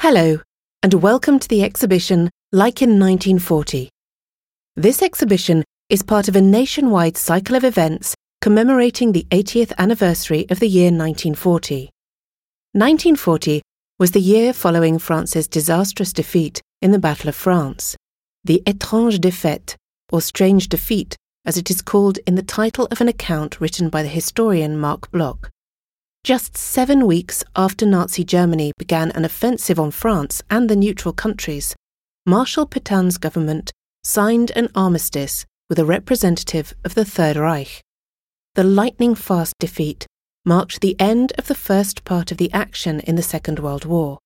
Hello, and welcome to the exhibition Like in 1940. This exhibition is part of a nationwide cycle of events commemorating the 80th anniversary of the year 1940. 1940 was the year following France's disastrous defeat in the Battle of France, the Étrange Défaite, or Strange Defeat, as it is called in the title of an account written by the historian Marc Bloch. Just seven weeks after Nazi Germany began an offensive on France and the neutral countries, Marshal Petain's government signed an armistice with a representative of the Third Reich. The lightning fast defeat marked the end of the first part of the action in the Second World War.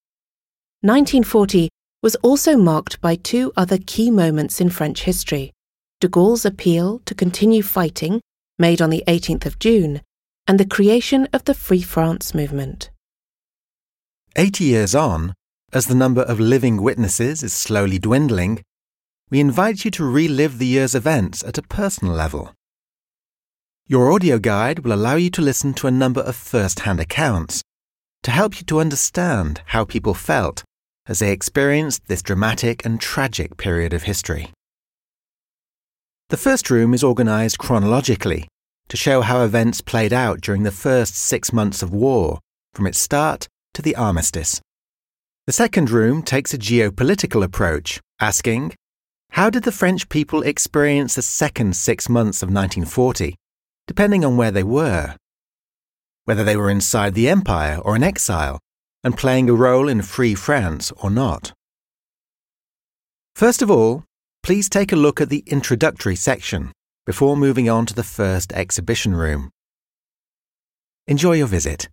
1940 was also marked by two other key moments in French history de Gaulle's appeal to continue fighting, made on the 18th of June, and the creation of the Free France movement. Eighty years on, as the number of living witnesses is slowly dwindling, we invite you to relive the year's events at a personal level. Your audio guide will allow you to listen to a number of first hand accounts to help you to understand how people felt as they experienced this dramatic and tragic period of history. The first room is organised chronologically to show how events played out during the first six months of war, from its start to the armistice. The second room takes a geopolitical approach, asking, How did the French people experience the second six months of 1940, depending on where they were? Whether they were inside the empire or in exile, and playing a role in free France or not. First of all, please take a look at the introductory section before moving on to the first exhibition room. Enjoy your visit.